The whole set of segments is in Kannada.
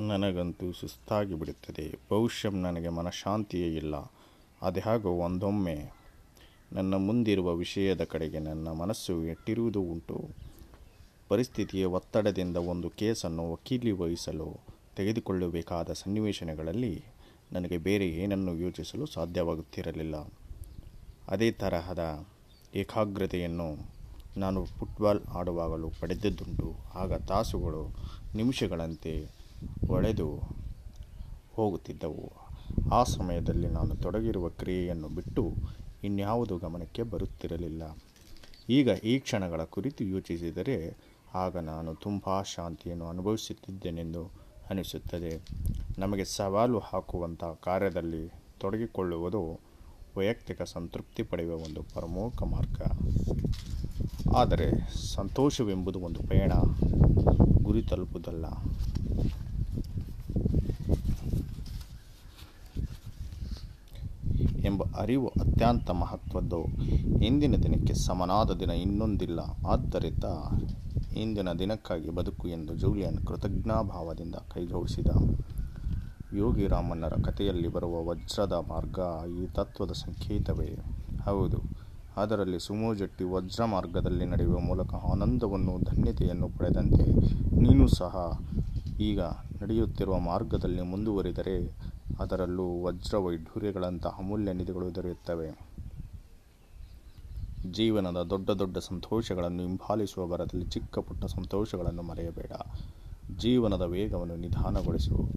ನನಗಂತೂ ಸುಸ್ತಾಗಿ ಬಿಡುತ್ತದೆ. ಬಹುಶಃ ನನಗೆ ಮನಃಶಾಂತಿಯೇ ಇಲ್ಲ. ಅದ್ಯಾಗೋ ಒಂದೊಮ್ಮೆ ನನ್ನ ಮುಂದಿರುವ ವಿಷಯದ ಕಡೆಗೆ ನನ್ನ ಮನಸ್ಸು ಎಟ್ಟಿರುವುದೂ ಉಂಟು. ಪರಿಸ್ಥಿತಿಯ ಒತ್ತಡದಿಂದ ಒಂದು ಕೇಸನ್ನು ವಕೀಲಿ ವಹಿಸಲು ತೆಗೆದುಕೊಳ್ಳಬೇಕಾದ ಸನ್ನಿವೇಶನಗಳಲ್ಲಿ ನನಗೆ ಬೇರೆ ಏನನ್ನು ಯೋಚಿಸಲು ಸಾಧ್ಯವಾಗುತ್ತಿರಲಿಲ್ಲ. ಅದೇ ತರಹದ ಏಕಾಗ್ರತೆಯನ್ನು ನಾನು ಫುಟ್ಬಾಲ್ ಆಡುವಾಗಲೂ ಪಡೆದದ್ದುಂಟು. ಆಗ ತಾಸುಗಳು ನಿಮಿಷಗಳಂತೆ ಒಳೆದು ಹೋಗುತ್ತಿದ್ದವು. ಆ ಸಮಯದಲ್ಲಿ ನಾನು ತೊಡಗಿರುವ ಕ್ರಿಯೆಯನ್ನು ಬಿಟ್ಟು ಇನ್ಯಾವುದು ಗಮನಕ್ಕೆ ಬರುತ್ತಿರಲಿಲ್ಲ. ಈಗ ಈ ಕ್ಷಣಗಳ ಕುರಿತು ಯೋಚಿಸಿದರೆ ಆಗ ನಾನು ತುಂಬ ಶಾಂತಿಯನ್ನು ಅನುಭವಿಸುತ್ತಿದ್ದೇನೆಂದು ಅನಿಸುತ್ತದೆ. ನಮಗೆ ಸವಾಲು ಹಾಕುವಂಥ ಕಾರ್ಯದಲ್ಲಿ ತೊಡಗಿಕೊಳ್ಳುವುದು ವೈಯಕ್ತಿಕ ಸಂತೃಪ್ತಿ ಪಡೆಯುವ ಒಂದು ಪ್ರಮುಖ ಮಾರ್ಗ. ಆದರೆ ಸಂತೋಷವೆಂಬುದು ಒಂದು ಪಯಣ ಗುರಿ ತಲುಪುವುದಲ್ಲ. ಎಂಬ ಅರಿವು ಅತ್ಯಂತ ಮಹತ್ವದ್ದು. ಇಂದಿನ ದಿನಕ್ಕೆ ಸಮನಾದ ದಿನ ಇನ್ನೊಂದಿಲ್ಲ. ಆದ್ದರಿಂದ ಇಂದಿನ ದಿನಕ್ಕಾಗಿ ಬದುಕು ಎಂದು ಜೂಲಿಯನ್ ಕೃತಜ್ಞಾಭಾವದಿಂದ ಕೈಜೋಡಿಸಿದ. ಯೋಗಿ ರಾಮಣ್ಣರ ಕಥೆಯಲ್ಲಿ ಬರುವ ವಜ್ರದ ಮಾರ್ಗ ಈ ತತ್ವದ ಸಂಕೇತವೇ. ಹೌದು, ಅದರಲ್ಲಿ ಸುಮೋಜಟ್ಟಿ ವಜ್ರ ಮಾರ್ಗದಲ್ಲಿ ನಡೆಯುವ ಮೂಲಕ ಆನಂದವನ್ನು, ಧನ್ಯತೆಯನ್ನು ಪಡೆದಂತೆ ನೀನು ಸಹ ಈಗ ನಡೆಯುತ್ತಿರುವ ಮಾರ್ಗದಲ್ಲಿ ಮುಂದುವರಿದರೆ ಅದರಲ್ಲೂ ವಜ್ರ ವೈಢೂರ್ಯಗಳಂತಹ ಅಮೂಲ್ಯ ನಿಧಿಗಳು ದೊರೆಯುತ್ತವೆ. ಜೀವನದ ದೊಡ್ಡ ದೊಡ್ಡ ಸಂತೋಷಗಳನ್ನು ಹಿಂಬಾಲಿಸುವ ಬರದಲ್ಲಿ ಚಿಕ್ಕ ಪುಟ್ಟ ಸಂತೋಷಗಳನ್ನು ಮರೆಯಬೇಡ. ಜೀವನದ ವೇಗವನ್ನು ನಿಧಾನಗೊಳಿಸು.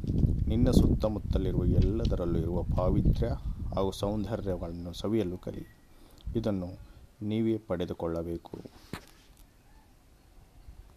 ನಿನ್ನ ಸುತ್ತಮುತ್ತಲಿರುವ ಎಲ್ಲದರಲ್ಲೂ ಇರುವ ಪಾವಿತ್ರ್ಯ ಹಾಗೂ ಸೌಂದರ್ಯಗಳನ್ನು ಸವಿಯಲು ಕಲಿ. ಇದನ್ನು ನೀವೇ ಪಡೆದುಕೊಳ್ಳಬೇಕು.